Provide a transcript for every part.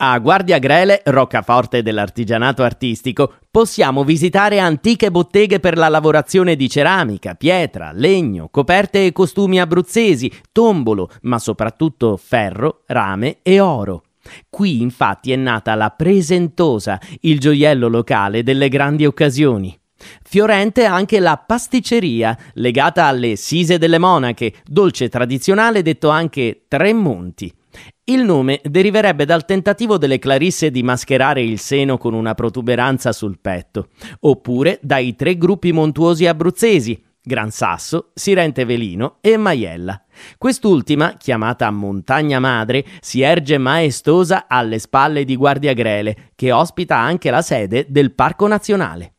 A Guardia Grele, roccaforte dell'artigianato artistico, possiamo visitare antiche botteghe per la lavorazione di ceramica, pietra, legno, coperte e costumi abruzzesi, tombolo, ma soprattutto ferro, rame e oro. Qui infatti è nata la Presentosa, il gioiello locale delle grandi occasioni. Fiorente anche la pasticceria, legata alle Sise delle Monache, dolce tradizionale detto anche Tre Monti. Il nome deriverebbe dal tentativo delle Clarisse di mascherare il seno con una protuberanza sul petto, oppure dai tre gruppi montuosi abruzzesi, Gran Sasso, Sirente Velino e Maiella. Quest'ultima, chiamata Montagna Madre, si erge maestosa alle spalle di Guardia Grele, che ospita anche la sede del Parco Nazionale.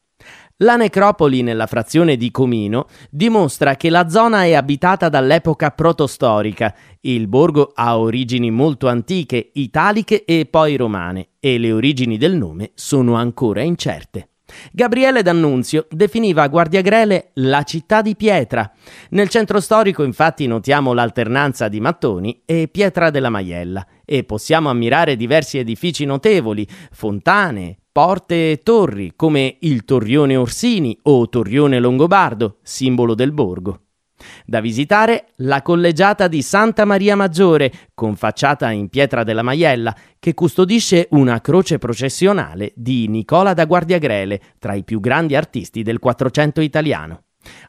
La necropoli nella frazione di Comino dimostra che la zona è abitata dall'epoca protostorica. Il borgo ha origini molto antiche, italiche e poi romane, e le origini del nome sono ancora incerte. Gabriele D'Annunzio definiva Guardiagrele la città di pietra. Nel centro storico infatti notiamo l'alternanza di mattoni e pietra della Maiella e possiamo ammirare diversi edifici notevoli, fontane, porte e torri come il Torrione Orsini o Torrione Longobardo, simbolo del borgo. Da visitare la collegiata di Santa Maria Maggiore, con facciata in pietra della Maiella, che custodisce una croce processionale di Nicola da Guardiagrele, tra i più grandi artisti del Quattrocento italiano.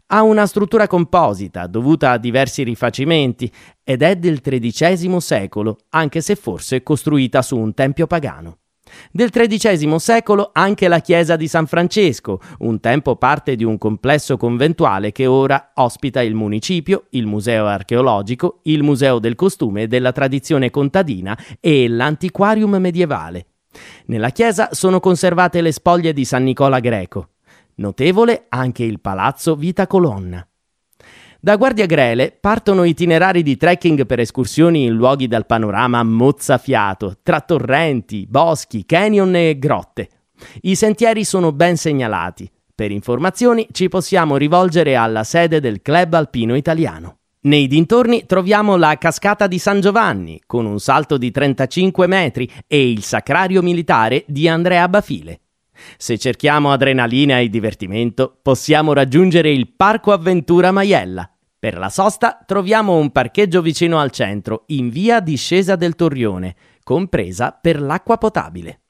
Ha una struttura composita dovuta a diversi rifacimenti ed è del XIII secolo, anche se forse costruita su un tempio pagano. Del XIII secolo anche la chiesa di San Francesco, un tempo parte di un complesso conventuale che ora ospita il municipio, il museo archeologico, il museo del costume e della tradizione contadina e l'antiquarium medievale. Nella chiesa sono conservate le spoglie di San Nicola Greco. Notevole anche il palazzo Vita Colonna. Da Guardia Grele partono itinerari di trekking per escursioni in luoghi dal panorama mozzafiato, tra torrenti, boschi, canyon e grotte. I sentieri sono ben segnalati. Per informazioni ci possiamo rivolgere alla sede del Club Alpino Italiano. Nei dintorni troviamo la cascata di San Giovanni, con un salto di 35 metri, e il sacrario militare di Andrea Bafile. Se cerchiamo adrenalina e divertimento, possiamo raggiungere il Parco Avventura Maiella. Per la sosta troviamo un parcheggio vicino al centro, in via Discesa del Torrione, compresa per l'acqua potabile.